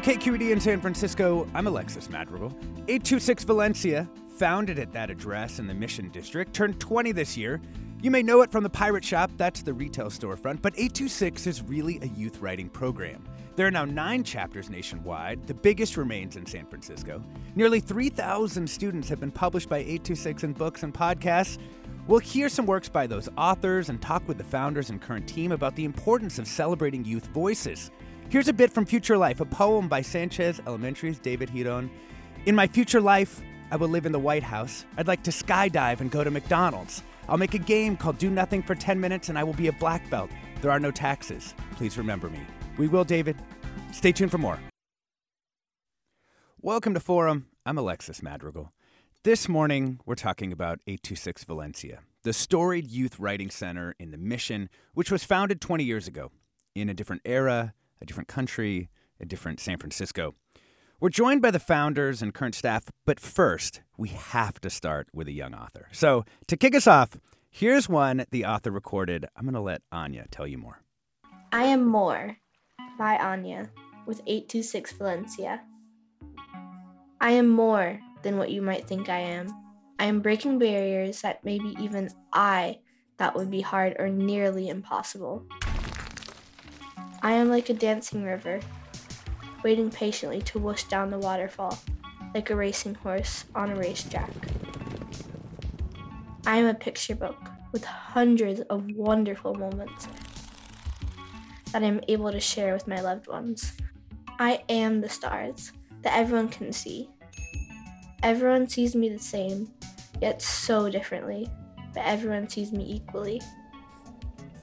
From KQED in San Francisco, I'm Alexis Madrigal. 826 Valencia, founded at that address in the Mission District, turned 20 this year. You may know it from the Pirate Shop, that's the retail storefront, but 826 is really a youth writing program. There are now nine chapters nationwide. The biggest remains in San Francisco. Nearly 3,000 students have been published by 826 in books and podcasts. We'll hear some works by those authors and talk with the founders and current team about the importance of celebrating youth voices. Here's a bit from Future Life, a poem by Sanchez Elementary's David Hiron. In my future life, I will live in the White House. I'd like to skydive and go to McDonald's. I'll make a game called Do Nothing for 10 Minutes and I will be a black belt. There are no taxes. Please remember me. We will, David. Stay tuned for more. Welcome to Forum. I'm Alexis Madrigal. This morning, we're talking about 826 Valencia, the storied youth writing center in the Mission, which was founded 20 years ago in a different era, a different country, a different San Francisco. We're joined by the founders and current staff, but first, we have to start with a young author. So, to kick us off, here's one the author recorded. I'm going to let Anya tell you more. I Am More by Anya with 826 Valencia. I am more than what you might think I am. I am breaking barriers that maybe even I thought would be hard or nearly impossible. I am like a dancing river, waiting patiently to whoosh down the waterfall, like a racing horse on a racetrack. I am a picture book with hundreds of wonderful moments that I'm able to share with my loved ones. I am the stars that everyone can see. Everyone sees me the same, yet so differently, but everyone sees me equally.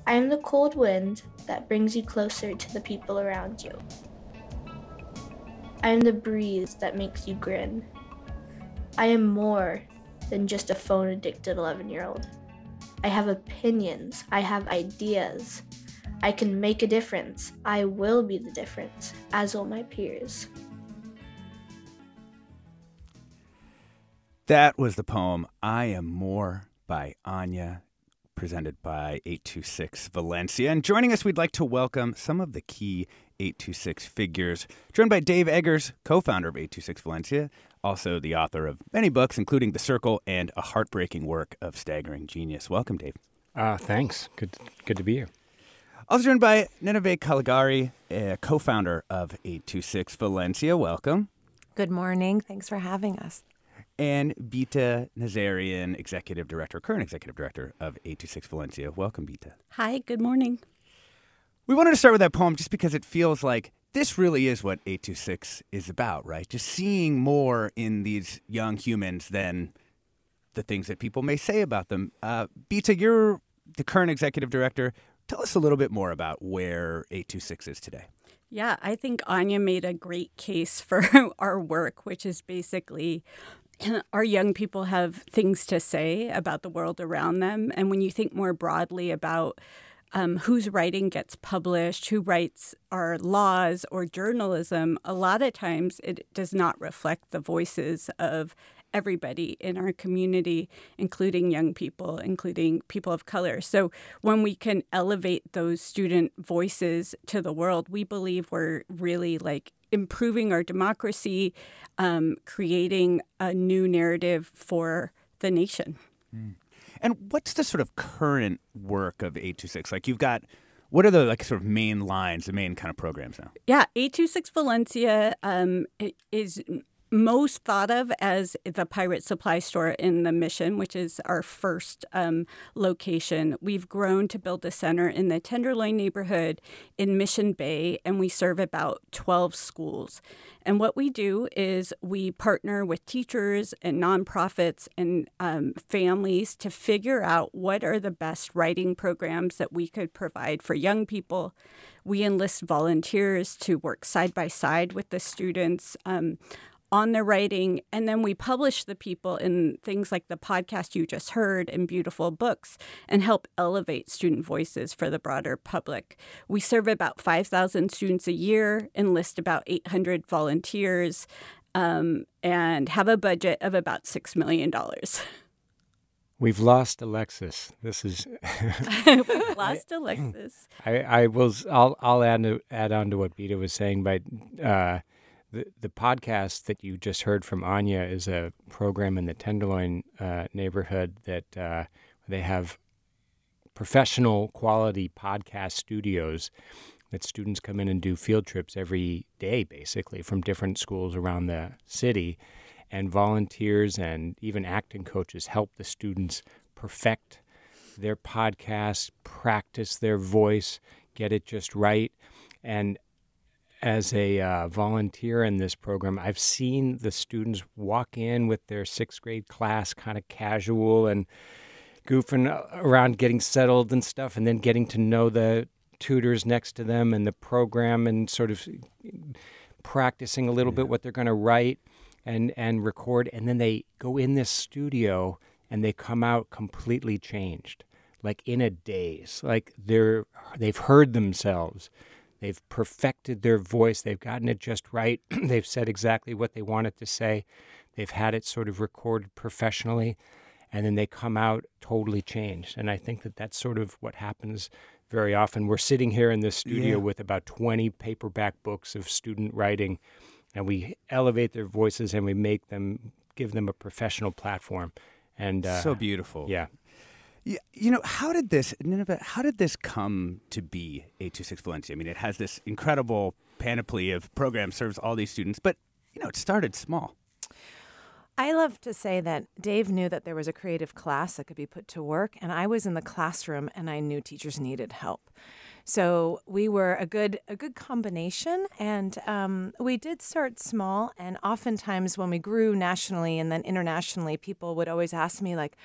I am the cold wind that brings you closer to the people around you. I am the breeze that makes you grin. I am more than just a phone addicted 11 year old. I have opinions, I have ideas. I can make a difference. I will be the difference, as will my peers. That was the poem I Am More by Anya, presented by 826 Valencia. And joining us, we'd like to welcome some of the key 826 figures, joined by Dave Eggers, co founder of 826 Valencia, also the author of many books, including The Circle and a heartbreaking work of staggering genius. Welcome, Dave. Uh, thanks. Good, good to be here. Also joined by Nínive Calegari, a co-founder of 826 Valencia. Welcome. Good morning. Thanks for having us. And Bita Nazarian, executive director, current executive director of 826 Valencia. Welcome, Bita. Hi, good morning. We wanted to start with that poem just because it feels like this really is what 826 is about, right? Just seeing more in these young humans than the things that people may say about them. Uh, Bita, you're the current executive director. Tell us a little bit more about where 826 is today. Yeah, I think Anya made a great case for our work, which is basically our young people have things to say about the world around them. And when you think more broadly about um, whose writing gets published, who writes our laws or journalism, a lot of times it does not reflect the voices of everybody in our community, including young people, including people of color. So when we can elevate those student voices to the world, we believe we're really like improving our democracy, um, creating a new narrative for the nation. Mm. And what's the sort of current work of 826? Like you've got What are the like sort of main lines, the main kind of programs now? Yeah, 826 Valencia um, is most thought of as the Pirate Supply Store in the Mission, which is our first um, location. We've grown to build a center in the Tenderloin neighborhood in Mission Bay, and we serve about 12 schools. And what we do is we partner with teachers and nonprofits and um, families to figure out what are the best writing programs that we could provide for young people. We enlist volunteers to work side by side with the students. Um, on their writing, and then we publish the people in things like the podcast you just heard and beautiful books and help elevate student voices for the broader public. We serve about 5,000 students a year, enlist about 800 volunteers, um, and have a budget of about $6 million. We've lost Alexis. This is lost Alexis. I, I will. I'll I'll add add on to what Bita was saying by uh, the, podcast that you just heard from Anya is a program in the Tenderloin uh, neighborhood that uh, they have professional quality podcast studios that students come in and do field trips every day, basically, from different schools around the city. And volunteers and even acting coaches help the students perfect their podcast, practice their voice, get it just right. And as a uh, volunteer in this program, I've seen the students walk in with their sixth grade class kind of casual and goofing around, getting settled and stuff, and then getting to know the tutors next to them and the program and sort of practicing a little yeah. bit what they're going to write and, and record. And then they go in this studio and they come out completely changed, like in a daze, like they're, they've heard themselves They've perfected their voice. They've gotten it just right. They've said exactly what they wanted to say. They've had it sort of recorded professionally. And then they come out totally changed. And I think that that's sort of what happens very often. We're sitting here in this studio yeah. with about 20 paperback books of student writing, and we elevate their voices and we make them, give them a professional platform. And uh, so beautiful. Yeah. Yeah, you know, how did this Nínive? How did this come to be 826 Valencia? I mean, it has this incredible panoply of programs, serves all these students, but you know, it started small. I love to say that Dave knew that there was a creative class that could be put to work, and I was in the classroom and I knew teachers needed help. So we were a good a good combination, and um, we did start small. And oftentimes, when we grew nationally and then internationally, people would always ask me like,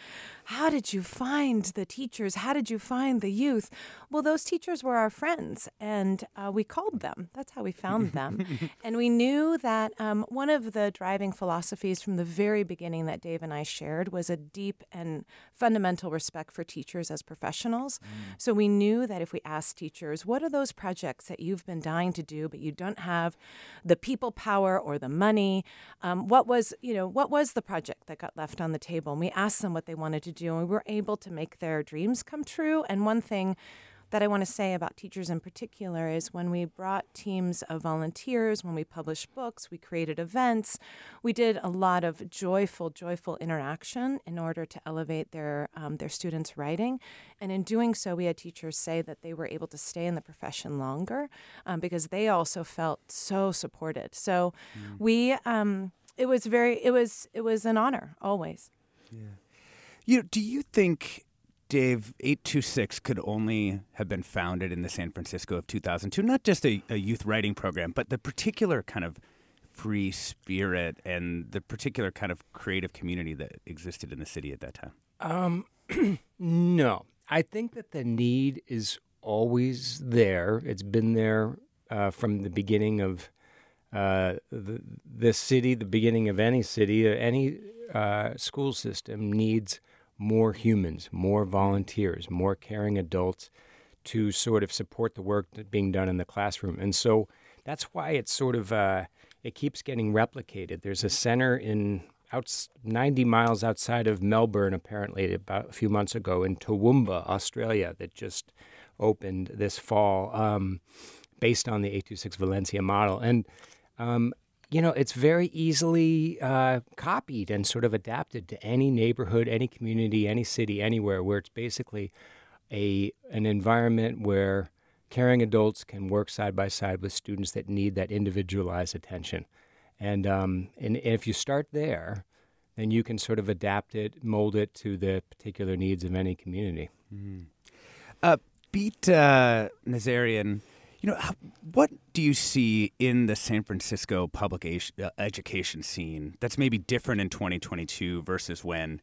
"How did you find the teachers? How did you find the youth?" Well, those teachers were our friends, and uh, we called them. That's how we found them, and we knew that um, one of the driving philosophies from the very beginning that Dave and I shared was a deep and fundamental respect for teachers as professionals. Mm. So we knew that if we asked teachers what are those projects that you've been dying to do, but you don't have the people power or the money? Um, what was, you know, what was the project that got left on the table? And we asked them what they wanted to do, and we were able to make their dreams come true. And one thing that I want to say about teachers in particular is when we brought teams of volunteers, when we published books, we created events, we did a lot of joyful, joyful interaction in order to elevate their um, their students' writing. And in doing so, we had teachers say that they were able to stay in the profession longer um, because they also felt so supported. So mm. we um, it was very it was it was an honor always. Yeah. You know, do you think Dave, 826 could only have been founded in the San Francisco of 2002, not just a, a, youth writing program, but the particular kind of free spirit and the particular kind of creative community that existed in the city at that time? Um, no. I think that the need is always there. It's been there uh, from the beginning of uh, the, this city, the beginning of any city, uh, any school system needs – more humans, more volunteers, more caring adults to sort of support the work being done in the classroom. And so that's why it's sort of uh, it keeps getting replicated. There's a center in out 90 miles outside of Melbourne, apparently about a few months ago in Toowoomba, Australia, that just opened this fall, um, based on the 826 Valencia model. And um, you know, it's very easily uh, copied and sort of adapted to any neighborhood, any community, any city, anywhere, where it's basically a an environment where caring adults can work side by side with students that need that individualized attention. And, um, and, if you start there, then you can sort of adapt it, mold it to the particular needs of any community. Mm. Uh, Beat uh, Nazarian, you know, what do you see in the San Francisco public uh, education scene that's maybe different in 2022 versus when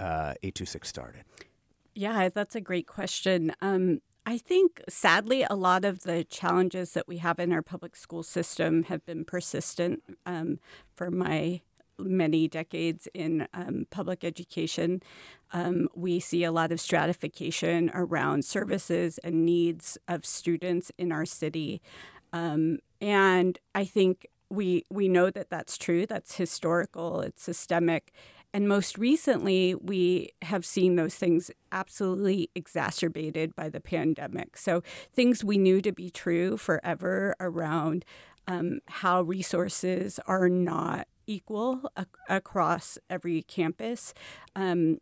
uh, 826 started? Yeah, that's a great question. Um, I think, sadly, a lot of the challenges that we have in our public school system have been persistent um, for my many decades in um, public education. Um, we see a lot of stratification around services and needs of students in our city. Um, and I think we, we know that that's true, that's historical, it's systemic. And most recently, we have seen those things absolutely exacerbated by the pandemic. So, things we knew to be true forever around um, how resources are not equal ac- across every campus. Um,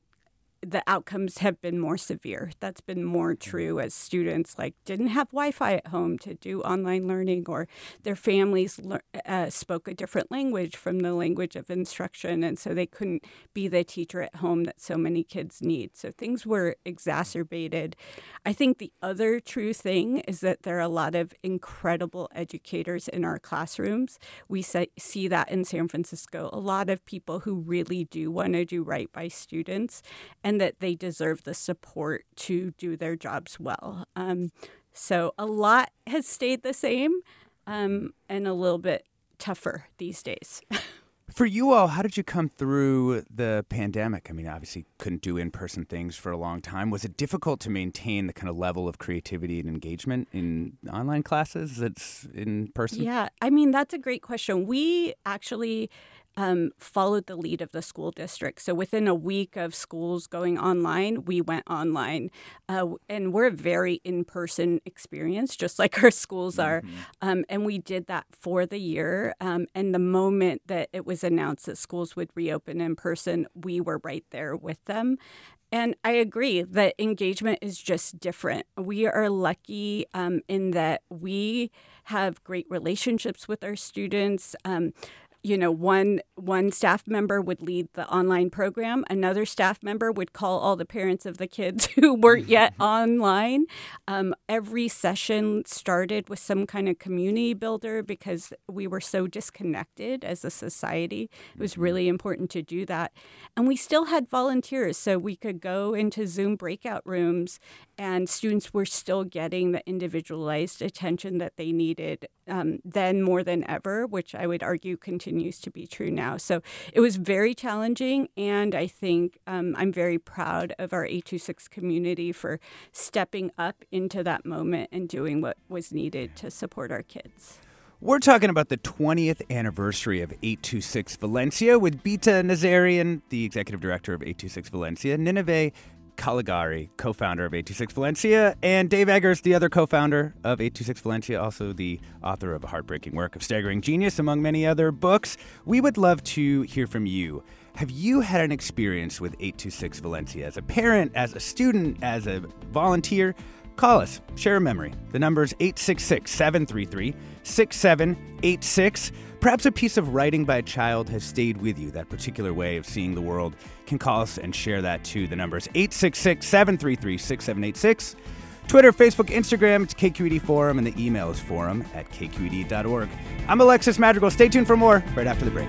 the outcomes have been more severe. That's been more mm-hmm. true as students like didn't have Wi-Fi at home to do online learning, or their families le- uh, spoke a different language from the language of instruction, and so they couldn't be the teacher at home that so many kids need. So things were exacerbated. I think the other true thing is that there are a lot of incredible educators in our classrooms. We see that in San Francisco. A lot of people who really do want to do right by students and that they deserve the support to do their jobs well. Um, so a lot has stayed the same um, and a little bit tougher these days. For you all, how did you come through the pandemic? I mean, obviously couldn't do in-person things for a long time. Was it difficult to maintain the kind of level of creativity and engagement in online classes that's in person? Yeah, I mean, that's a great question. We actually um, followed the lead of the school district. So within a week of schools going online, we went online. Uh, and we're a very in person experience, just like our schools are. Mm-hmm. Um, and we did that for the year. Um, and the moment that it was announced that schools would reopen in person, we were right there with them. And I agree that engagement is just different. We are lucky um, in that we have great relationships with our students. Um, you know one one staff member would lead the online program. Another staff member would call all the parents of the kids who weren't yet online. Um, every session started with some kind of community builder because we were so disconnected as a society. It was mm-hmm. really important to do that. And we still had volunteers so we could go into zoom breakout rooms and students were still getting the individualized attention that they needed um, then more than ever which i would argue continues continues to be true now. So it was very challenging, and I think um, I'm very proud of our 826 community for stepping up into that moment and doing what was needed to support our kids. We're talking about the 20th anniversary of 826 Valencia with Bita Nazarian, the executive director of 826 Valencia, Nínive Calegari, co founder of 826 Valencia, and Dave Eggers, the other co founder of 826 Valencia, also the author of a heartbreaking work of staggering genius, among many other books. We would love to hear from you. Have you had an experience with 826 Valencia as a parent, as a student, as a volunteer? Call us, share a memory. The number is 866 733 6786. Perhaps a piece of writing by a child has stayed with you, that particular way of seeing the world. Can call us and share that too. The number is 866 733 6786. Twitter, Facebook, Instagram, it's KQED Forum, and the email is forum at kqed.org. I'm Alexis Madrigal. Stay tuned for more right after the break.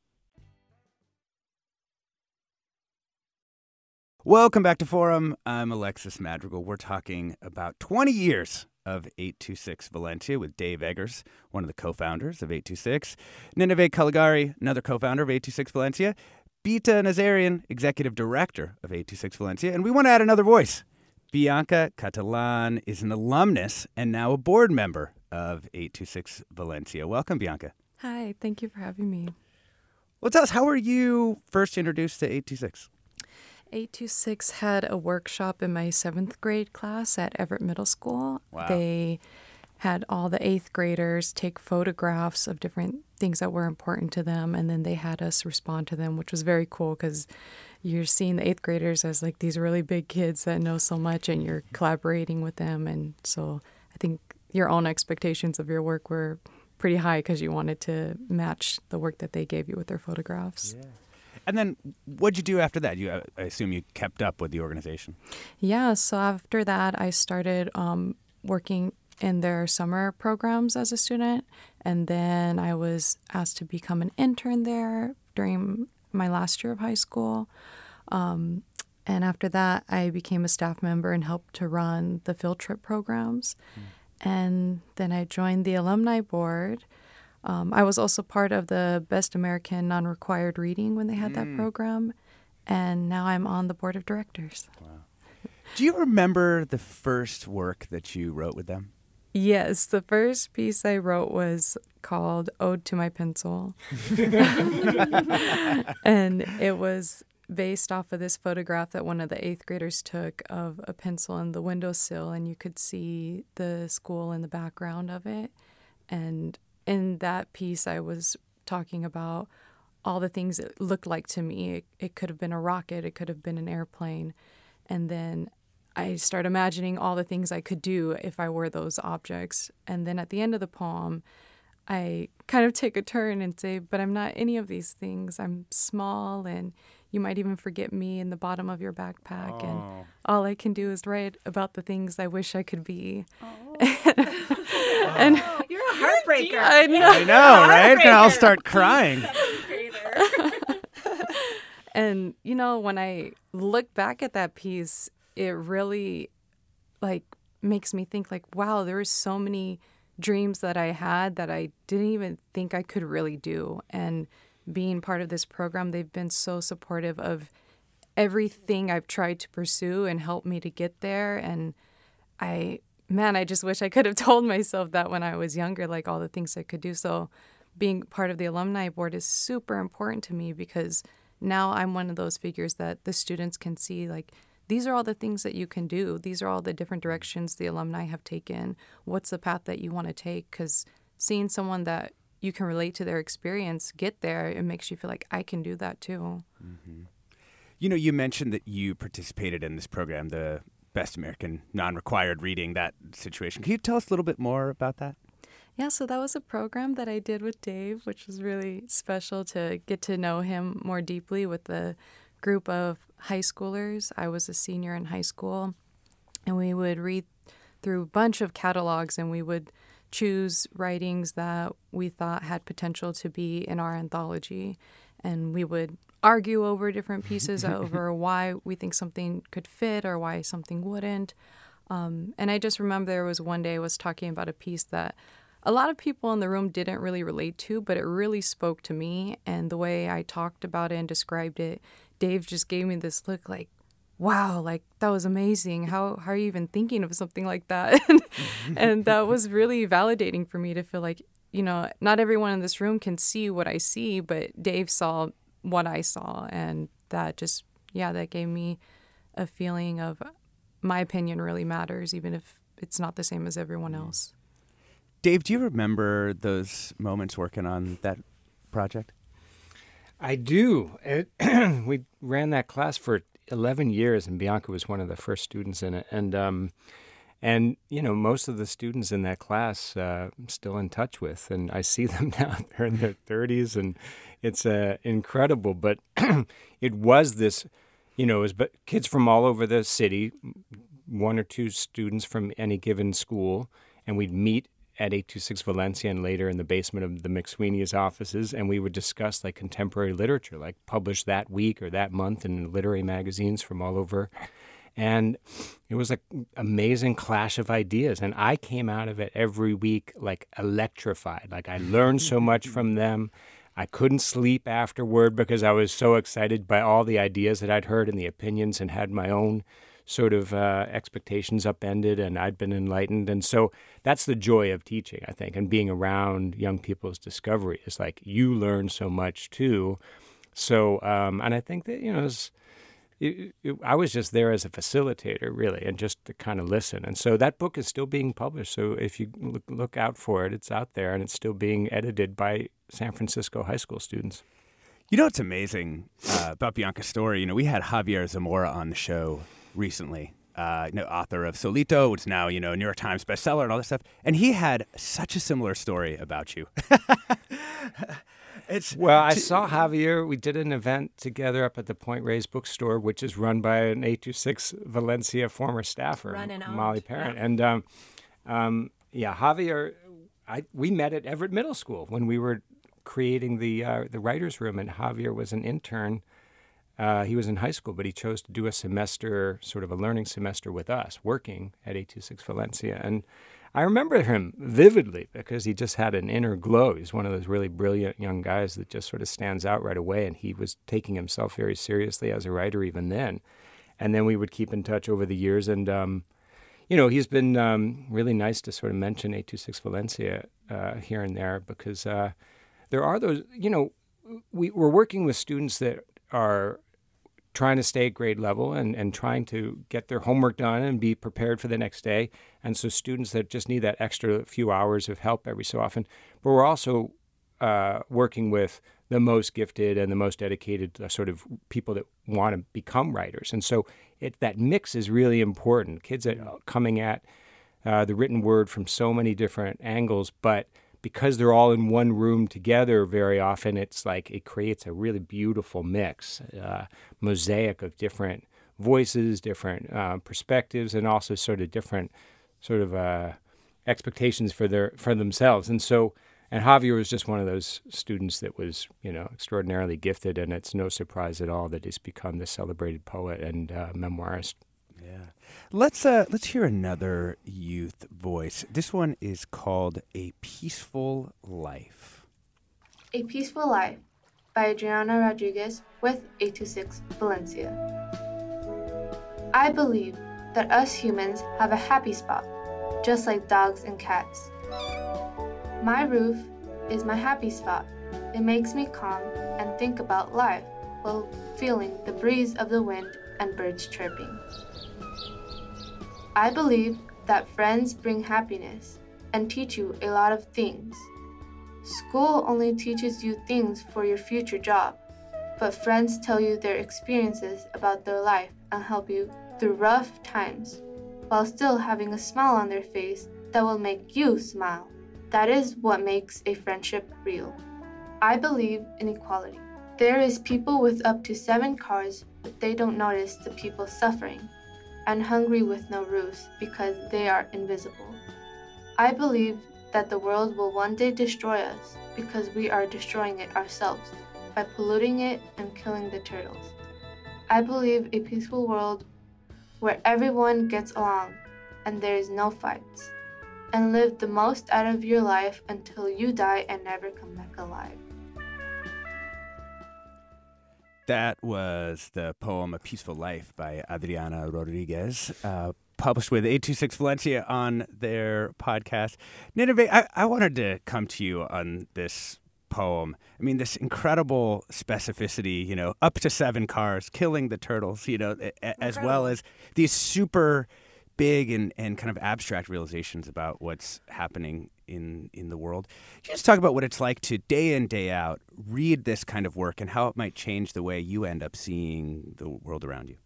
Welcome back to Forum. I'm Alexis Madrigal. We're talking about 20 years of 826 Valencia with Dave Eggers, one of the co founders of 826, Nínive Calegari, another co founder of 826 Valencia, Bita Nazarian, executive director of 826 Valencia, and we want to add another voice. Bianca Catalan is an alumnus and now a board member of 826 Valencia. Welcome, Bianca. Hi, thank you for having me. Well, tell us, how were you first introduced to 826? 826 had a workshop in my seventh grade class at Everett Middle School. Wow. They had all the eighth graders take photographs of different things that were important to them, and then they had us respond to them, which was very cool because you're seeing the eighth graders as like these really big kids that know so much, and you're collaborating with them. And so I think your own expectations of your work were pretty high because you wanted to match the work that they gave you with their photographs. Yeah. And then what'd you do after that? You, I assume you kept up with the organization. Yeah, so after that, I started um, working in their summer programs as a student. And then I was asked to become an intern there during my last year of high school. Um, and after that, I became a staff member and helped to run the field trip programs. Mm. And then I joined the alumni board. Um, I was also part of the Best American Non Required Reading when they had mm. that program. And now I'm on the board of directors. Wow. Do you remember the first work that you wrote with them? Yes, the first piece I wrote was called Ode to My Pencil. and it was based off of this photograph that one of the eighth graders took of a pencil in the windowsill, and you could see the school in the background of it. And in that piece, I was talking about all the things it looked like to me. It, it could have been a rocket, it could have been an airplane. And then I start imagining all the things I could do if I were those objects. And then at the end of the poem, I kind of take a turn and say, But I'm not any of these things. I'm small, and you might even forget me in the bottom of your backpack. Oh. And all I can do is write about the things I wish I could be. Oh. and oh, you're a heartbreaker. I know, I know right? And I'll start crying. and, you know, when I look back at that piece, it really like makes me think like wow there were so many dreams that i had that i didn't even think i could really do and being part of this program they've been so supportive of everything i've tried to pursue and helped me to get there and i man i just wish i could have told myself that when i was younger like all the things i could do so being part of the alumni board is super important to me because now i'm one of those figures that the students can see like these are all the things that you can do. These are all the different directions the alumni have taken. What's the path that you want to take? Because seeing someone that you can relate to their experience get there, it makes you feel like I can do that too. Mm-hmm. You know, you mentioned that you participated in this program, the Best American Non Required Reading, that situation. Can you tell us a little bit more about that? Yeah, so that was a program that I did with Dave, which was really special to get to know him more deeply with the group of high schoolers. I was a senior in high school, and we would read through a bunch of catalogs and we would choose writings that we thought had potential to be in our anthology. And we would argue over different pieces over why we think something could fit or why something wouldn't. Um, and I just remember there was one day I was talking about a piece that a lot of people in the room didn't really relate to, but it really spoke to me. And the way I talked about it and described it, Dave just gave me this look like, wow, like that was amazing. How, how are you even thinking of something like that? and that was really validating for me to feel like, you know, not everyone in this room can see what I see, but Dave saw what I saw. And that just, yeah, that gave me a feeling of my opinion really matters, even if it's not the same as everyone mm. else. Dave, do you remember those moments working on that project? I do. It, we ran that class for 11 years, and Bianca was one of the first students in it. And um, and you know, most of the students in that class uh, I'm still in touch with, and I see them now. They're in their 30s, and it's uh, incredible. But it was this, you know, it was but kids from all over the city, one or two students from any given school, and we'd meet at 826 Valencia and later in the basement of the McSweeney's offices, and we would discuss like contemporary literature, like published that week or that month in literary magazines from all over. And it was an amazing clash of ideas. And I came out of it every week like electrified. Like I learned so much from them. I couldn't sleep afterward because I was so excited by all the ideas that I'd heard and the opinions and had my own sort of uh, expectations upended and I'd been enlightened. And so that's the joy of teaching, I think, and being around young people's discovery is like you learn so much too. So, um, and I think that, you know, it, it, I was just there as a facilitator, really, and just to kind of listen. And so that book is still being published. So if you look, look out for it, it's out there and it's still being edited by San Francisco high school students. You know what's amazing uh, about Bianca's story? You know, we had Javier Zamora on the show recently, uh, you know, author of Solito, which is now, you know, New York Times bestseller and all this stuff. And he had such a similar story about you. it's well, I saw Javier. We did an event together up at the Point Reyes bookstore, which is run by an 826 Valencia former staffer, Molly Parent. Yeah. And um, um, yeah, Javier, I, we met at Everett Middle School when we were creating the uh, the writers' room, and Javier was an intern uh, he was in high school, but he chose to do a semester, sort of a learning semester with us, working at 826 Valencia. And I remember him vividly because he just had an inner glow. He's one of those really brilliant young guys that just sort of stands out right away. And he was taking himself very seriously as a writer even then. And then we would keep in touch over the years. And, um, you know, he's been um, really nice to sort of mention 826 Valencia uh, here and there because uh, there are those, you know, we, we're working with students that are trying to stay at grade level and, and trying to get their homework done and be prepared for the next day. And so students that just need that extra few hours of help every so often. But we're also uh, working with the most gifted and the most dedicated uh, sort of people that want to become writers. And so it, that mix is really important. Kids are coming at uh, the written word from so many different angles, but – because they're all in one room together very often it's like it creates a really beautiful mix uh, mosaic of different voices different uh, perspectives and also sort of different sort of uh, expectations for their for themselves. And so and Javier was just one of those students that was you know extraordinarily gifted and it's no surprise at all that he's become the celebrated poet and uh, memoirist yeah. Let's uh let's hear another youth voice. This one is called A Peaceful Life. A Peaceful Life by Adriana Rodriguez with 826 Valencia. I believe that us humans have a happy spot, just like dogs and cats. My roof is my happy spot. It makes me calm and think about life while feeling the breeze of the wind and birds chirping. I believe that friends bring happiness and teach you a lot of things. School only teaches you things for your future job, but friends tell you their experiences about their life and help you through rough times while still having a smile on their face that will make you smile. That is what makes a friendship real. I believe in equality. There is people with up to 7 cars, but they don't notice the people suffering and hungry with no roofs because they are invisible. I believe that the world will one day destroy us because we are destroying it ourselves by polluting it and killing the turtles. I believe a peaceful world where everyone gets along and there is no fights, and live the most out of your life until you die and never come back alive. That was the poem A Peaceful Life by Adriana Rodriguez, uh, published with 826 Valencia on their podcast. Nínive, I, I wanted to come to you on this poem. I mean, this incredible specificity, you know, up to seven cars, killing the turtles, you know, as well as these super big and, and kind of abstract realizations about what's happening in in the world. Just talk about what it's like to day in day out read this kind of work and how it might change the way you end up seeing the world around you?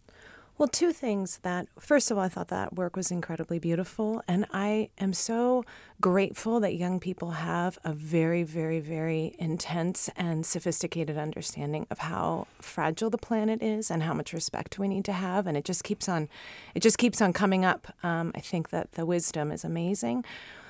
Well, two things that, first of all, I thought that work was incredibly beautiful. And I am so grateful that young people have a very, very, very intense and sophisticated understanding of how fragile the planet is and how much respect we need to have. And it just keeps on, it just keeps on coming up. Um, I think that the wisdom is amazing.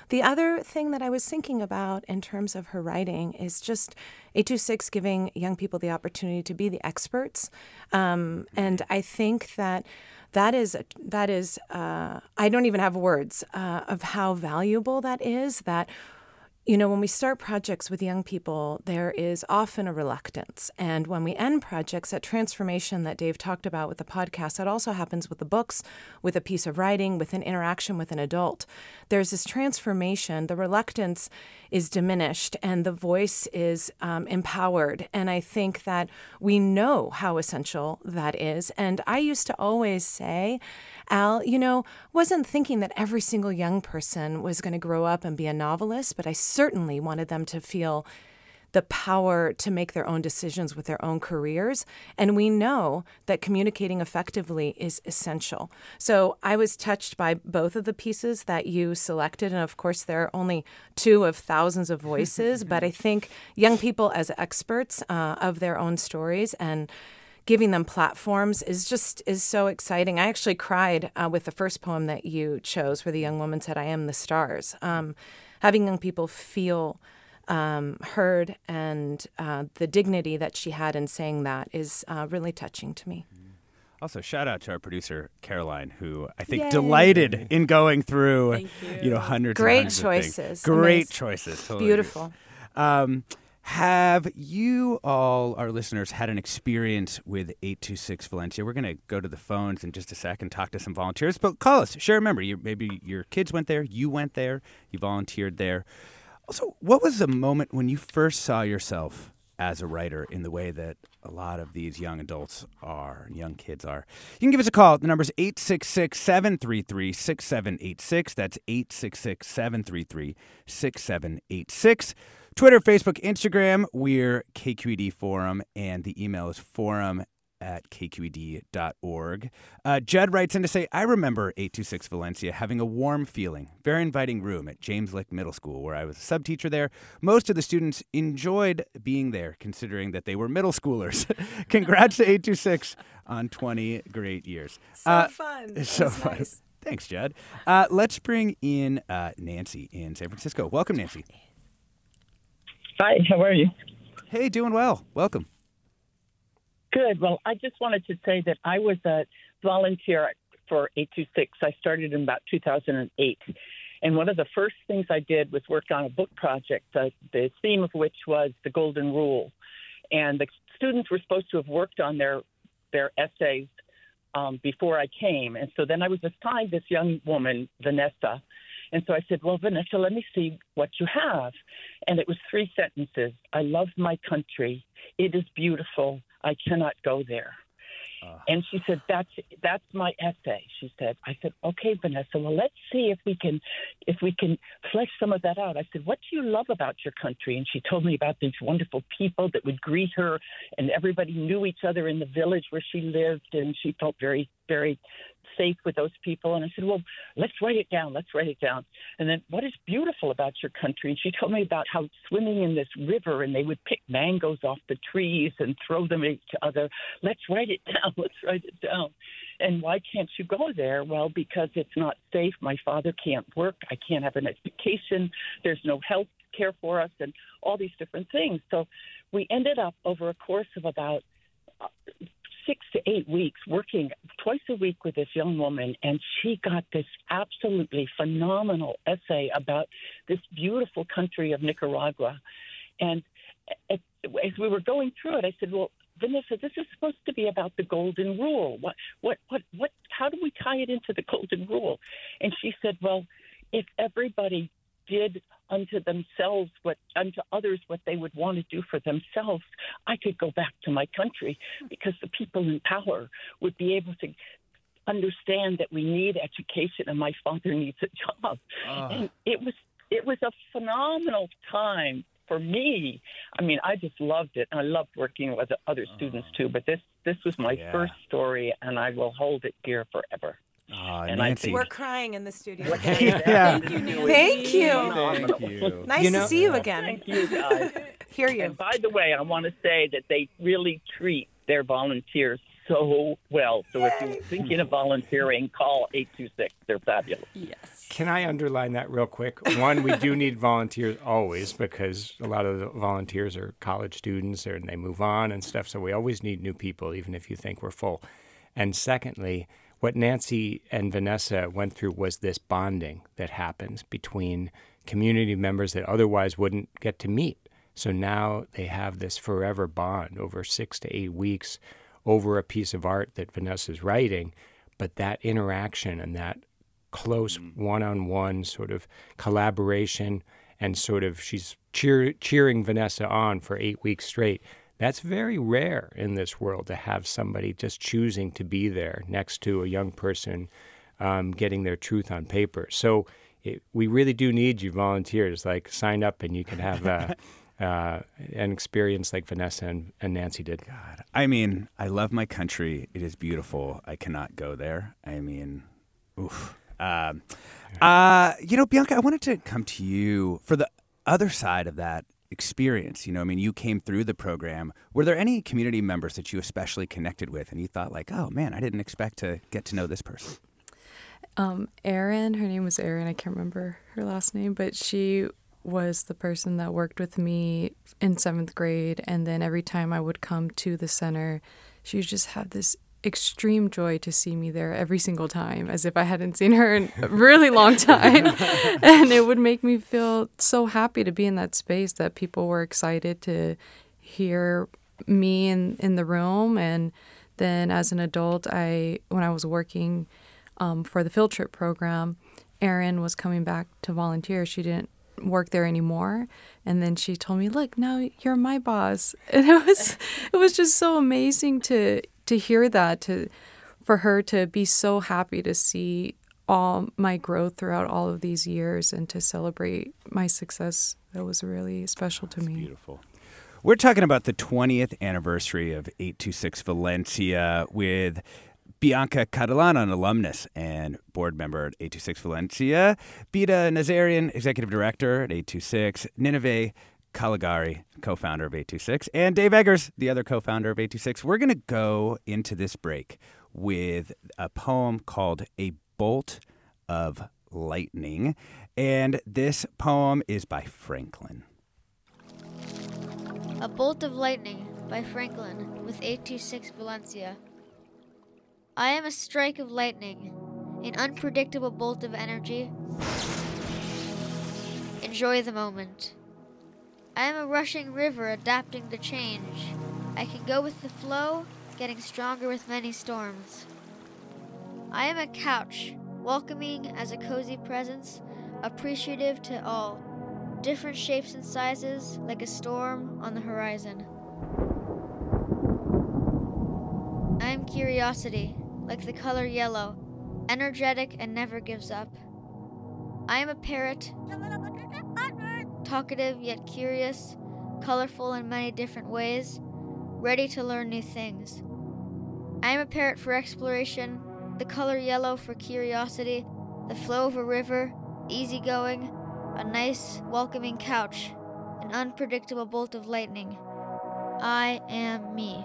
The other thing that I was thinking about in terms of her writing is just 826 giving young people the opportunity to be the experts. Um, and I think that that is that is uh, I don't even have words uh, of how valuable that is. That you know, when we start projects with young people, there is often a reluctance. And when we end projects, that transformation that Dave talked about with the podcast, that also happens with the books, with a piece of writing, with an interaction with an adult. There's this transformation. The reluctance is diminished and the voice is um, empowered. And I think that we know how essential that is. And I used to always say, Al, you know, wasn't thinking that every single young person was going to grow up and be a novelist, but I certainly wanted them to feel the power to make their own decisions with their own careers. And we know that communicating effectively is essential. So I was touched by both of the pieces that you selected. And of course, there are only two of thousands of voices, but I think young people as experts uh, of their own stories and giving them platforms is just is so exciting. I actually cried uh, with the first poem that you chose, where the young woman said, "I am the stars." Um, having young people feel um, heard and uh, the dignity that she had in saying that is uh, really touching to me. Mm-hmm. Also, shout out to our producer Caroline, who I think Yay. delighted in going through, you. you. know, hundreds. Great hundreds choices. Great Amazing. choices. Totally. Beautiful. Um, have you all, our listeners, had an experience with 826 Valencia? We're going to go to the phones in just a second, talk to some volunteers, but call us. Share a memory. maybe your kids went there, you went there, you volunteered there. Also, what was the moment when you first saw yourself as a writer in the way that a lot of these young adults are young kids are? You can give us a call. The number is 866 733 6786. That's 866 733 6786. Twitter, Facebook, Instagram, we're KQED Forum, and the email is forum at kqed.org. Uh, Judd writes in to say, I remember 826 Valencia having a warm feeling, very inviting room at James Lick Middle School, where I was a sub teacher there. Most of the students enjoyed being there, considering that they were middle schoolers. Congrats to 826 on 20 great years. So uh, fun. So fun. Nice. Thanks, Judd. Uh, let's bring in uh, Nancy in San Francisco. Welcome, Nancy. Hi, how are you? Hey, doing well. Welcome. Good. Well, I just wanted to say that I was a volunteer for 826. I started in about 2008. And one of the first things I did was work on a book project, uh, the theme of which was the Golden Rule. And the students were supposed to have worked on their, their essays um, before I came. And so then I was assigned this young woman, Vanessa. And so I said, Well, Vanessa, let me see what you have. And it was three sentences I love my country. It is beautiful. I cannot go there. Uh, and she said, "That's that's my essay." She said. I said, "Okay, Vanessa. Well, let's see if we can if we can flesh some of that out." I said, "What do you love about your country?" And she told me about these wonderful people that would greet her, and everybody knew each other in the village where she lived, and she felt very very safe with those people. And I said, well, let's write it down. Let's write it down. And then, what is beautiful about your country? And she told me about how swimming in this river and they would pick mangoes off the trees and throw them at each other. Let's write it down. Let's write it down. And why can't you go there? Well, because it's not safe. My father can't work. I can't have an education. There's no health care for us and all these different things. So we ended up over a course of about six to eight weeks working twice a week with this young woman, and she got this absolutely phenomenal essay about this beautiful country of Nicaragua. And as we were going through it, I said, "Well, Vanessa, this is supposed to be about the golden rule. What, what, what, what? How do we tie it into the golden rule?" And she said, "Well, if everybody did unto themselves what unto others what they would want to do for themselves, I could go back to my country because the people in power would be able to understand that we need education and my father needs a job. Uh. And it was it was a phenomenal time for me, I mean, I just loved it, and I loved working with other students too. But this this was my Yeah. first story, and I will hold it dear forever. Aw, And Nancy. think- We're crying in the studio. Yeah. Thank you, Nancy. Thank you. Thank you. Nice You know- to see you again. Thank you, guys. Hear you. And by the way, I want to say that they really treat their volunteers so well. So if you're thinking of volunteering, call 826. They're fabulous. Yes. Can I underline that real quick? One, we do need volunteers always because a lot of the volunteers are college students and they move on and stuff. So we always need new people, even if you think we're full. And secondly, what Nancy and Vanessa went through was this bonding that happens between community members that otherwise wouldn't get to meet. So now they have this forever bond over six to eight weeks over a piece of art that Vanessa's writing. But that interaction and that close one on one sort of collaboration and sort of she's cheer, cheering Vanessa on for eight weeks straight. That's very rare in this world to have somebody just choosing to be there next to a young person um, getting their truth on paper. So it, we really do need you volunteers. Like sign up and you can have uh, uh, an experience like Vanessa and, and Nancy did. God, I mean, I love my country. It is beautiful. I cannot go there. I mean, oof. Um, uh, you know, Bianca, I wanted to come to you for the other side of that experience. You know, I mean, you came through the program. Were there any community members that you especially connected with, and you thought like, oh man, I didn't expect to get to know this person? Um, Erin, her name was Erin. I can't remember her last name, but she was the person that worked with me in seventh grade. And then every time I would come to the center, she would just have this extreme joy to see me there every single time, as if I hadn't seen her in a really long time. and it would make me feel so happy to be in that space that people were excited to hear me in, in the room. And then as an adult, I when I was working um, for the field trip program, Erin was coming back to volunteer. She didn't work there anymore, and then she told me, "Look, now you're my boss." And it was it was just so amazing to to hear that to for her to be so happy to see all my growth throughout all of these years and to celebrate my success. That was really special to me. Beautiful. We're talking about the 20th anniversary of 826 Valencia with Bianca Catalan, an alumnus and board member at 826 Valencia, Bita Nazarian, executive director at 826, Nínive Calegari, co founder of 826, and Dave Eggers, the other co founder of 826. We're going to go into this break with a poem called A Bolt of Lightning. And this poem is by Franklin. A Bolt of Lightning by Franklin with 826 Valencia. I am a strike of lightning, an unpredictable bolt of energy. Enjoy the moment. I am a rushing river adapting to change. I can go with the flow, getting stronger with many storms. I am a couch, welcoming as a cozy presence, appreciative to all different shapes and sizes, like a storm on the horizon. I am curiosity, like the color yellow, energetic and never gives up. I am a parrot, talkative yet curious, colorful in many different ways, ready to learn new things. I am a parrot for exploration, the color yellow for curiosity, the flow of a river, easygoing, a nice, welcoming couch, an unpredictable bolt of lightning. I am me.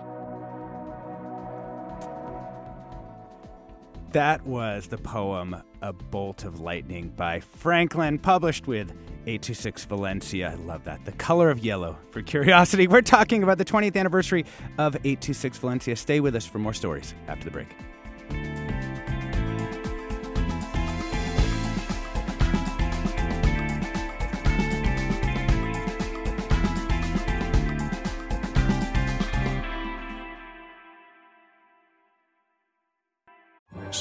That was the poem A Bolt of Lightning by Franklin, published with 826 Valencia. I love that. The color of yellow for curiosity. We're talking about the 20th anniversary of 826 Valencia. Stay with us for more stories after the break.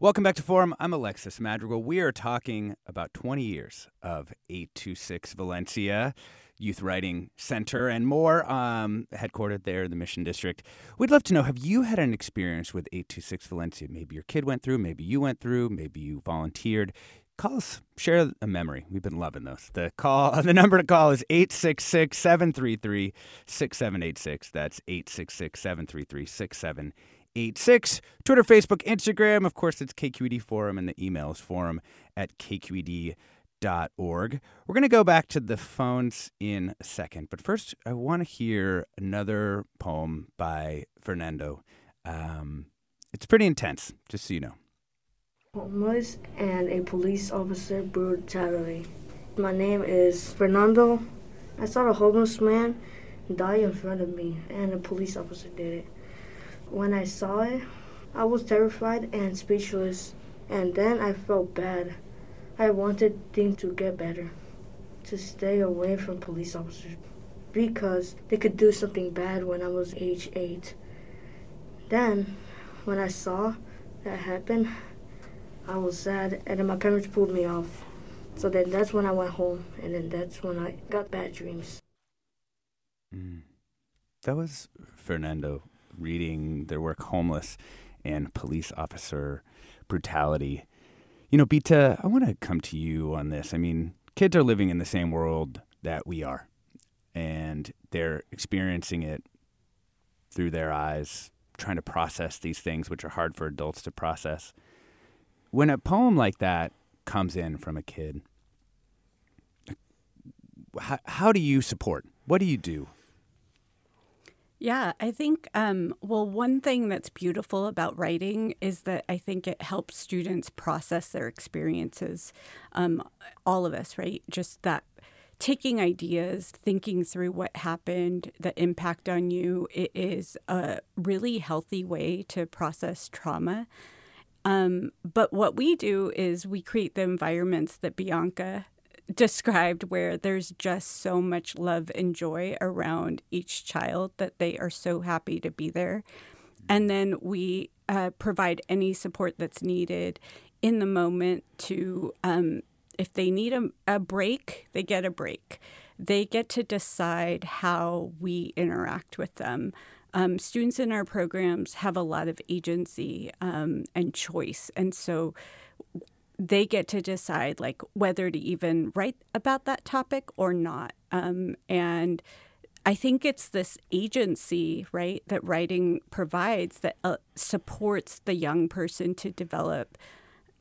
Welcome back to Forum. I'm Alexis Madrigal. We are talking about 20 years of 826 Valencia Youth Writing Center and more, um, headquartered there in the Mission District. We'd love to know have you had an experience with 826 Valencia? Maybe your kid went through, maybe you went through, maybe you volunteered. Call us, share a memory. We've been loving those. The call, the number to call is 866 733 6786. That's 866 733 6786. 86. Twitter, Facebook, Instagram. Of course, it's KQED Forum, and the emails forum at kqed.org. We're going to go back to the phones in a second, but first, I want to hear another poem by Fernando. Um, it's pretty intense, just so you know. Homeless and a police officer brutality. My name is Fernando. I saw a homeless man die in front of me, and a police officer did it. When I saw it, I was terrified and speechless, and then I felt bad. I wanted things to get better, to stay away from police officers because they could do something bad when I was age 8. Then, when I saw that happen, I was sad, and then my parents pulled me off. So then that's when I went home, and then that's when I got bad dreams. Mm. That was Fernando reading their work Homeless and Police Officer Brutality. You know, Bita, I want to come to you on this. I mean, kids are living in the same world that we are, and they're experiencing it through their eyes, trying to process these things which are hard for adults to process. When a poem like that comes in from a kid, how, how do you support? What do you do? Yeah, I think, um, well, one thing that's beautiful about writing is that I think it helps students process their experiences. Um, all of us, right? Just that taking ideas, thinking through what happened, the impact on you, it is a really healthy way to process trauma. Um, but what we do is we create the environments that Bianca described where there's just so much love and joy around each child that they are so happy to be there. And then we uh, provide any support that's needed in the moment to, um, if they need a, a break, they get a break. They get to decide how we interact with them. Um, students in our programs have a lot of agency um, and choice. And so they get to decide like whether to even write about that topic or not. Um, and I think it's this agency, right, that writing provides that uh, supports the young person to develop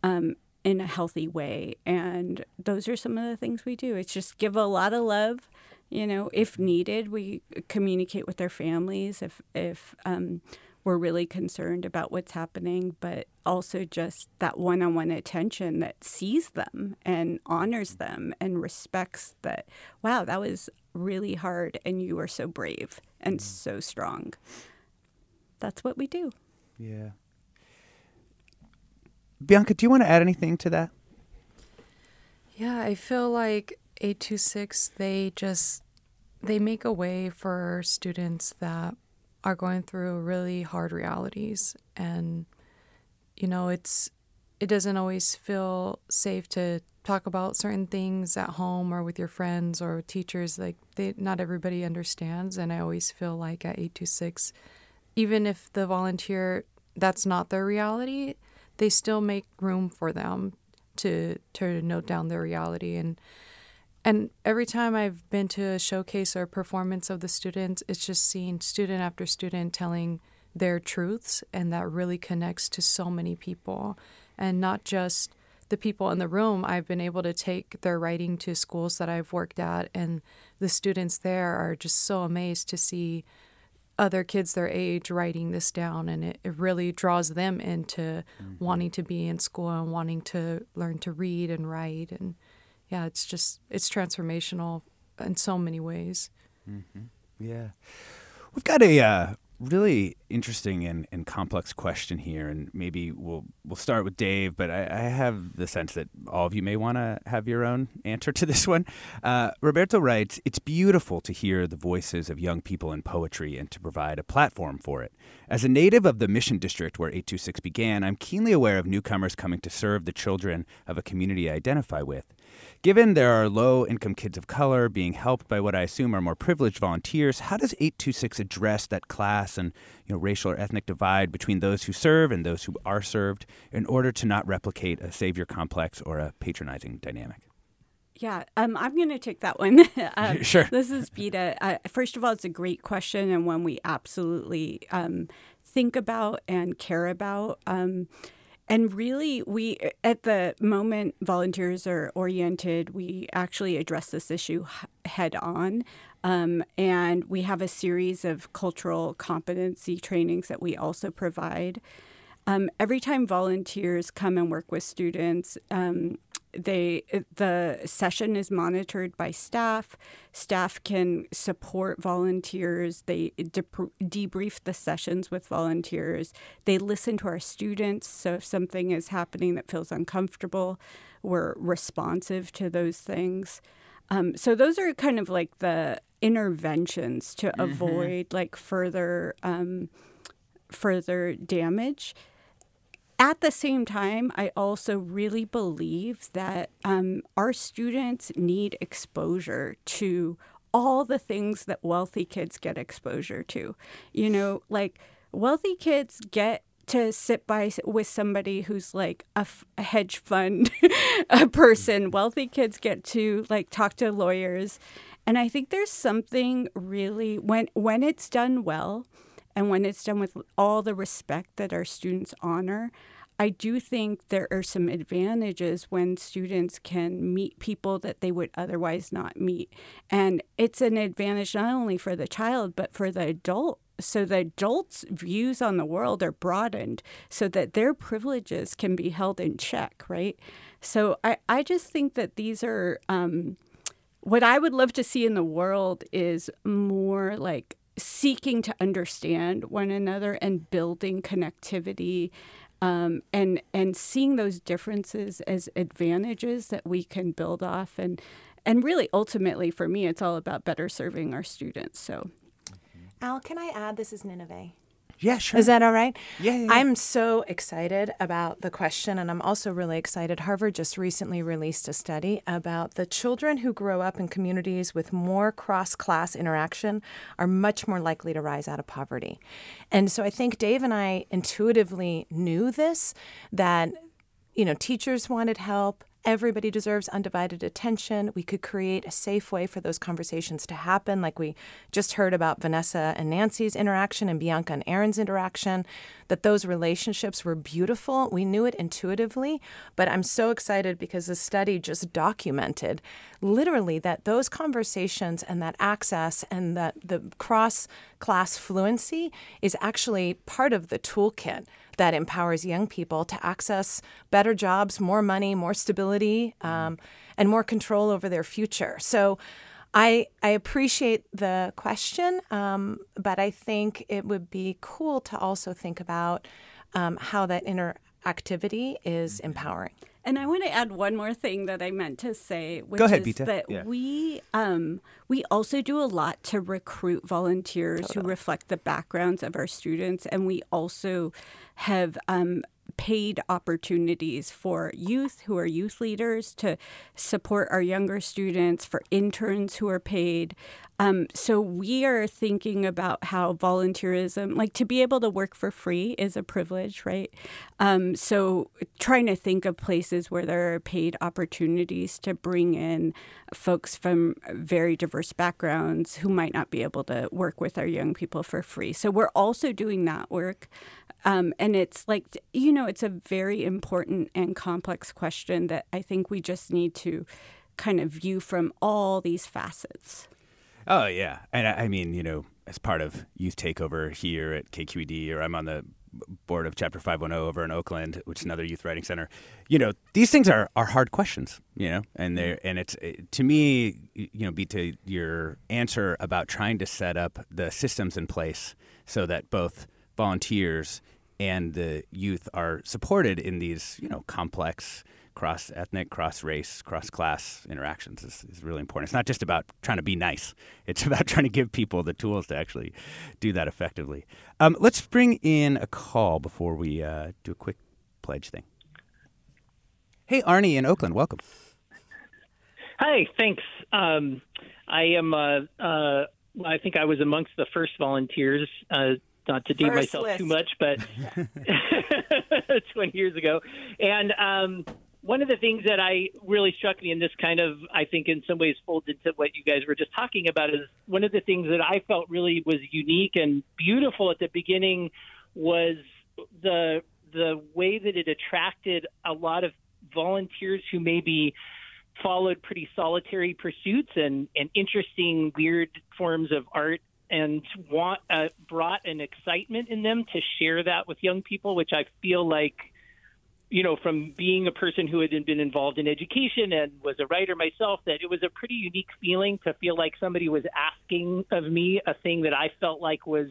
um, in a healthy way. And those are some of the things we do. It's just give a lot of love. You know, if needed, we communicate with their families. If if um, we're really concerned about what's happening, but also just that one on one attention that sees them and honors them and respects that, wow, that was really hard and you were so brave and mm. so strong. That's what we do. Yeah. Bianca, do you want to add anything to that? Yeah, I feel like 826 they just they make a way for students that are going through really hard realities. And you know it's it doesn't always feel safe to talk about certain things at home or with your friends or teachers. Like they not everybody understands. And i always feel like at 826 even if the volunteer that's not their reality they still make room for them to to note down their reality. And and every time I've been to a showcase or a performance of the students, it's just seeing student after student telling their truths, and that really connects to so many people, and not just the people in the room, I've been able to take their writing to schools that I've worked at, and the students there are just so amazed to see other kids their age writing this down and it, it really draws them into mm-hmm. wanting to be in school and wanting to learn to read and write and yeah it's just it's transformational in so many ways mm-hmm. yeah we've got a uh, really interesting and, and complex question here, and maybe we'll we'll start with Dave. But I, I have the sense that all of you may want to have your own answer to this one. Uh, Roberto writes, "It's beautiful to hear the voices of young people in poetry and to provide a platform for it. As a native of the Mission District where 826 began, I'm keenly aware of newcomers coming to serve the children of a community I identify with." Given there are low income kids of color being helped by what I assume are more privileged volunteers, how does 826 address that class and you know, racial or ethnic divide between those who serve and those who are served in order to not replicate a savior complex or a patronizing dynamic? Yeah, um, I'm going to take that one. um, sure. This is Bita. Uh, first of all, it's a great question and one we absolutely um, think about and care about. Um, and really, we, at the moment, volunteers are oriented. We actually address this issue head on. Um, and we have a series of cultural competency trainings that we also provide. Um, every time volunteers come and work with students, um, they the session is monitored by staff. Staff can support volunteers. They de- debrief the sessions with volunteers. They listen to our students. So if something is happening that feels uncomfortable we're responsive to those things. Um, so those are kind of like the interventions to mm-hmm. avoid like further um, further damage at the same time, I also really believe that um, our students need exposure to all the things that wealthy kids get exposure to. You know, like wealthy kids get to sit by with somebody who's like a, f- a hedge fund a person. Wealthy kids get to like talk to lawyers. And I think there's something really when when it's done well and when it's done with all the respect that our students honor, I do think there are some advantages when students can meet people that they would otherwise not meet. And it's an advantage not only for the child, but for the adult. So the adults' views on the world are broadened so that their privileges can be held in check, right? So I, I just think that these are um, what I would love to see in the world is more like seeking to understand one another and building connectivity um, and and seeing those differences as advantages that we can build off. And and really ultimately for me it's all about better serving our students. So al can i add this is Nínive yeah, sure. Is that all right? Yeah, yeah, yeah, I'm so excited about the question, and I'm also really excited. Harvard just recently released a study about the children who grow up in communities with more cross class interaction are much more likely to rise out of poverty. And so I think Dave and I intuitively knew this that, you know, teachers wanted help, Everybody deserves undivided attention. We could create a safe way for those conversations to happen, like we just heard about Vanessa and Nancy's interaction and Bianca and Erin's interaction, that those relationships were beautiful. We knew it intuitively, but I'm so excited because the study just documented literally that those conversations and that access and that the cross class fluency is actually part of the toolkit that empowers young people to access better jobs, more money, more stability, um, and more control over their future. So I, I appreciate the question, um, but I think it would be cool to also think about um, how that interactivity is empowering. And I want to add one more thing that I meant to say, which Go ahead, is Bita. that yeah. we um, we also do a lot to recruit volunteers who reflect the backgrounds of our students, and we also have um, paid opportunities for youth who are youth leaders to support our younger students, for interns who are paid. Um, so we are thinking about how volunteerism, like to be able to work for free, is a privilege, right? Um, so trying to think of places where there are paid opportunities to bring in folks from very diverse backgrounds who might not be able to work with our young people for free. So we're also doing that work Um, and it's like, you know, it's a very important and complex question that I think we just need to kind of view from all these facets. Oh, yeah. And I, I mean, you know, as part of Youth Takeover here at KQED, or I'm on the board of Chapter 510 over in Oakland, which is another youth writing center. You know, these things are, are hard questions, you know, and they and it's to me, you know, Bita your answer about trying to set up the systems in place so that both volunteers and the youth are supported in these, you know, complex cross ethnic, cross race, cross class interactions is, is, really important. It's not just about trying to be nice, it's about trying to give people the tools to actually do that effectively. Um, let's bring in a call before we uh, do a quick pledge thing. Hey, Arnie in Oakland, welcome. Hi, thanks. Um, I am, uh, uh, I think I was amongst the first volunteers uh, not to deem myself list. too much, but 20 years ago. And um, one of the things that I really struck me in this kind of, I think, in some ways folds into what you guys were just talking about is one of the things that I felt really was unique and beautiful at the beginning was the the way that it attracted a lot of volunteers who maybe followed pretty solitary pursuits and, and interesting, weird forms of art and want, uh, brought an excitement in them to share that with young people, which I feel like – you know, from being a person who had been involved in education and was a writer myself, that it was a pretty unique feeling to feel like somebody was asking of me a thing that I felt like was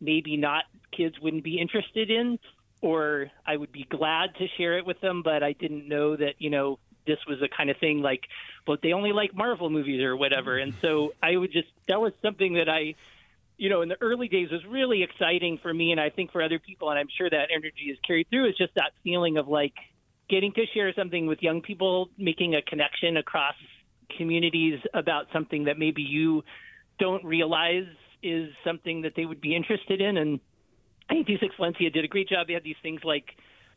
maybe not kids wouldn't be interested in, or I would be glad to share it with them, but I didn't know that, you know, this was a kind of thing like, but they only like Marvel movies or whatever. And so I would just, that was something that I, you know, in the early days was really exciting for me, and I think for other people, and I'm sure that energy is carried through. Is just that feeling of like getting to share something with young people, making a connection across communities about something that maybe you don't realize is something that they would be interested in. And I think 826 Valencia did a great job. They had these things like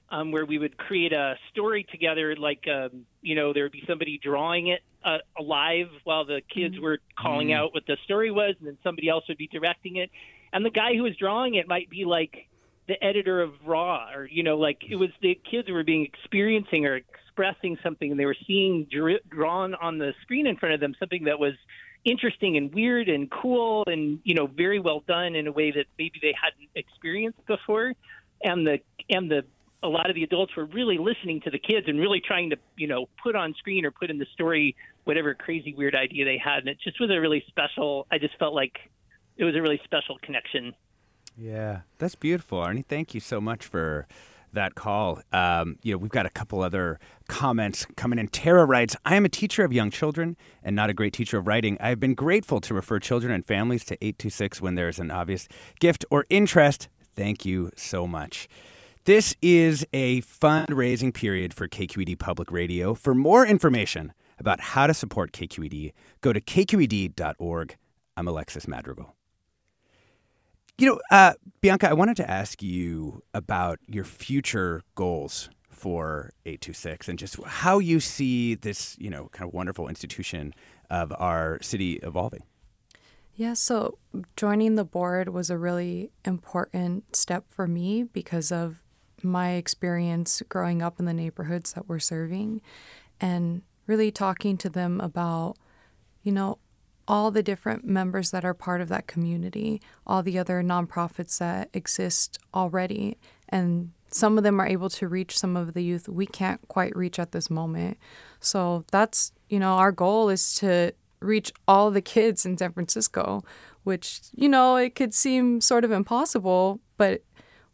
um, where we would create a story together. Like, um, you know, there would be somebody drawing it uh, alive while the kids mm-hmm. were calling mm-hmm. out what the story was, and then somebody else would be directing it. And the guy who was drawing it might be like the editor of Raw, or you know, like it was the kids were being experiencing or expressing something, and they were seeing dri- drawn on the screen in front of them something that was interesting and weird and cool and you know very well done in a way that maybe they hadn't experienced before and the and the a lot of the adults were really listening to the kids and really trying to, you know, put on screen or put in the story whatever crazy weird idea they had. And it just was a really special. I just felt like it was a really special connection. Yeah, that's beautiful, Arnie. Thank you so much for that call. Um, you know, we've got a couple other comments coming in. Tara writes, I am a teacher of young children and not a great teacher of writing. I have been grateful to refer children and families to 826 when there is an obvious gift or interest. Thank you so much. This is a fundraising period for KQED Public Radio. For more information about how to support KQED, go to kqed.org. I'm Alexis Madrigal. You know, uh, Bianca, I wanted to ask you about your future goals for 826 and just how you see this, you know, kind of wonderful institution of our city evolving. Yeah, so joining the board was a really important step for me because of my experience growing up in the neighborhoods that we're serving and really talking to them about, you know, all the different members that are part of that community, all the other nonprofits that exist already. And some of them are able to reach some of the youth we can't quite reach at this moment. So that's, you know, our goal is to reach all the kids in San Francisco, which, you know, it could seem sort of impossible, but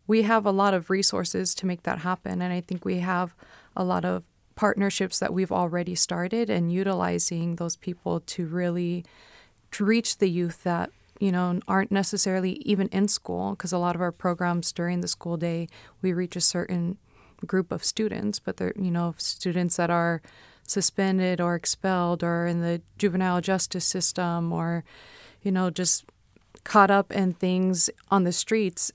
we have a lot of resources to make that happen. And I think we have a lot of partnerships that we've already started and utilizing those people to really to reach the youth that you know aren't necessarily even in school because a lot of our programs during the school day we reach a certain group of students but they're you know students that are suspended or expelled or in the juvenile justice system or you know just caught up in things on the streets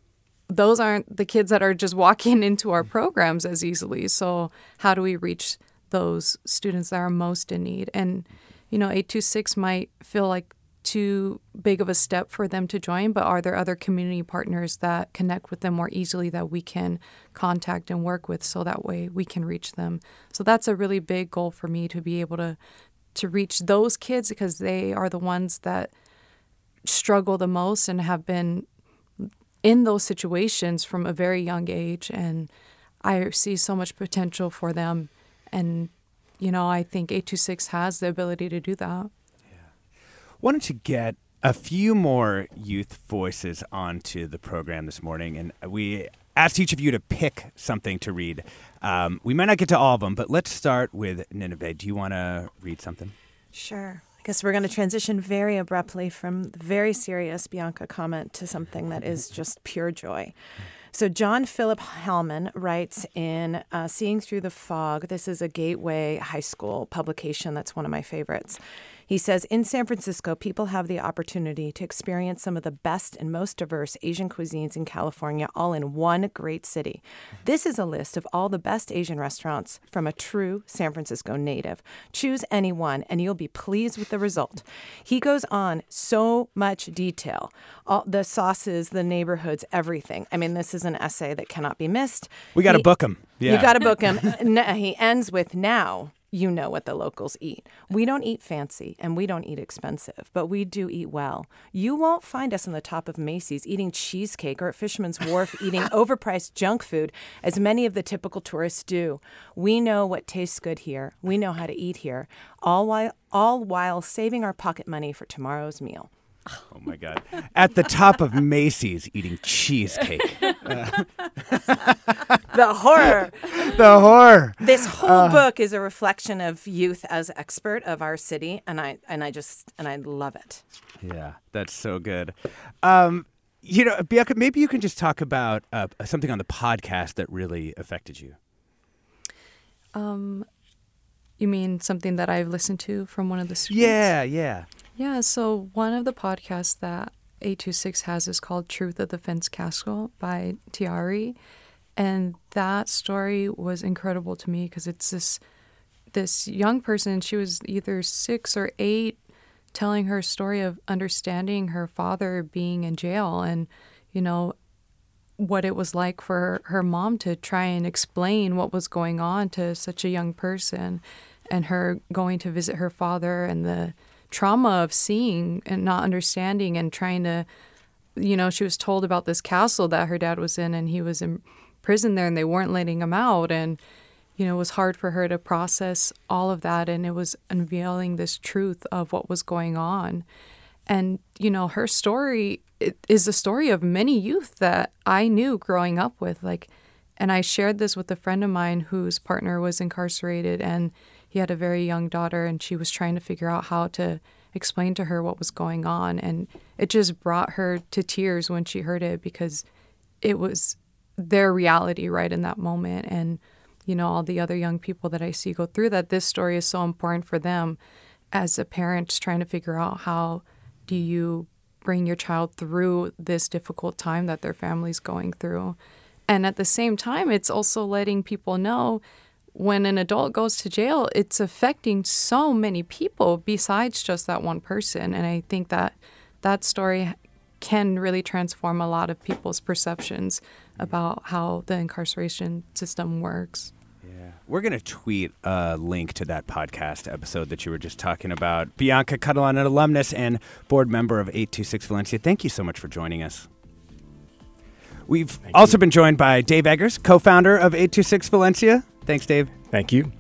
those aren't the kids that are just walking into our programs as easily. So, how do we reach those students that are most in need? And, you know, 826 might feel like too big of a step for them to join, but are there other community partners that connect with them more easily that we can contact and work with so that way we can reach them? So that's a really big goal for me to be able to to reach those kids because they are the ones that struggle the most and have been in those situations from a very young age and I see so much potential for them and you know, I think 826 has the ability to do that. Yeah, wanted to get a few more youth voices onto the program this morning, and we asked each of you to pick something to read. Um, we might not get to all of them, but let's start with Nínive. Do you want to read something? Sure. Guess we're going to transition very abruptly from the very serious Bianca comment to something that is just pure joy. So, John Philip Hellman writes in uh, Seeing Through the Fog. This is a Gateway High School publication that's one of my favorites. He says In San Francisco, people have the opportunity to experience some of the best and most diverse Asian cuisines in California, all in one great city. This is a list of all the best Asian restaurants from a true San Francisco native. Choose any one, and you'll be pleased with the result. He goes on so much detail all the sauces, the neighborhoods, everything. I mean, this is an essay that cannot be missed. We got to book him. Yeah. You got to book him. He ends with now. You know what the locals eat. We don't eat fancy and we don't eat expensive, but we do eat well. You won't find us on the top of Macy's eating cheesecake or at Fisherman's Wharf eating overpriced junk food as many of the typical tourists do. We know what tastes good here. We know how to eat here, all while all while saving our pocket money for tomorrow's meal. Oh my God. At the top of Macy's eating cheesecake. Uh, the horror. the horror. This whole Uh, book is a reflection of youth as expert of our city, and I and I just and I love it. Yeah, that's so good. Um, you know, Bianca, maybe you can just talk about uh, something on the podcast that really affected you. Um, you mean something that I've listened to from one of the students? Yeah, yeah. Yeah, so one of the podcasts that 826 has is called Truth of the Fence Castle by Tiari. And that story was incredible to me because it's this this young person, she was either six or eight, telling her story of understanding her father being in jail and, you know, what it was like for her mom to try and explain what was going on to such a young person and her going to visit her father and the trauma of seeing and not understanding and trying to you know she was told about this castle that her dad was in and he was in prison there and they weren't letting him out. And you know it was hard for her to process all of that and it was unveiling this truth of what was going on. And you know her story it is the story of many youth that i knew growing up with like and i shared this with a friend of mine whose partner was incarcerated and he had a very young daughter and she was trying to figure out how to explain to her what was going on and it just brought her to tears when she heard it because it was their reality right in that moment and you know all the other young people that i see go through that this story is so important for them as a parent trying to figure out how do you bring your child through this difficult time that their family's going through. And at the same time it's also letting people know when an adult goes to jail it's affecting so many people besides just that one person. And i think that that story can really transform a lot of people's perceptions about how the incarceration system works We're going to tweet a link to that podcast episode that you were just talking about. Bianca Catalan, an alumnus and board member of 826 Valencia, thank you so much for joining us. We've also been joined by Dave Eggers, co founder of 826 Valencia. Thanks, Dave. Thank you.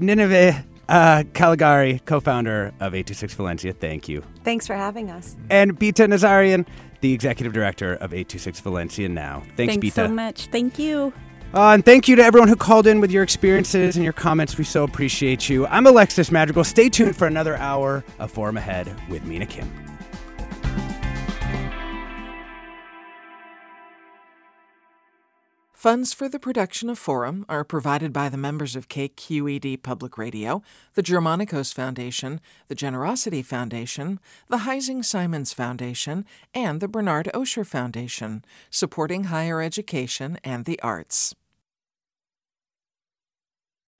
Nínive uh, Calegari, co founder of 826 Valencia. Thank you. Thanks for having us. And Bita Nazarian, the executive director of 826 Valencia now. Thanks, Thanks Bita. so much. Thank you. Uh, and thank you to everyone who called in with your experiences and your comments. We so appreciate you. I'm Alexis Madrigal. Stay tuned for another hour of Forum Ahead with Mina Kim. Funds for the production of Forum are provided by the members of KQED Public Radio, the Germanacos Foundation, the Generosity Foundation, the Heising Simons Foundation, and the Bernard Osher Foundation, supporting higher education and the arts.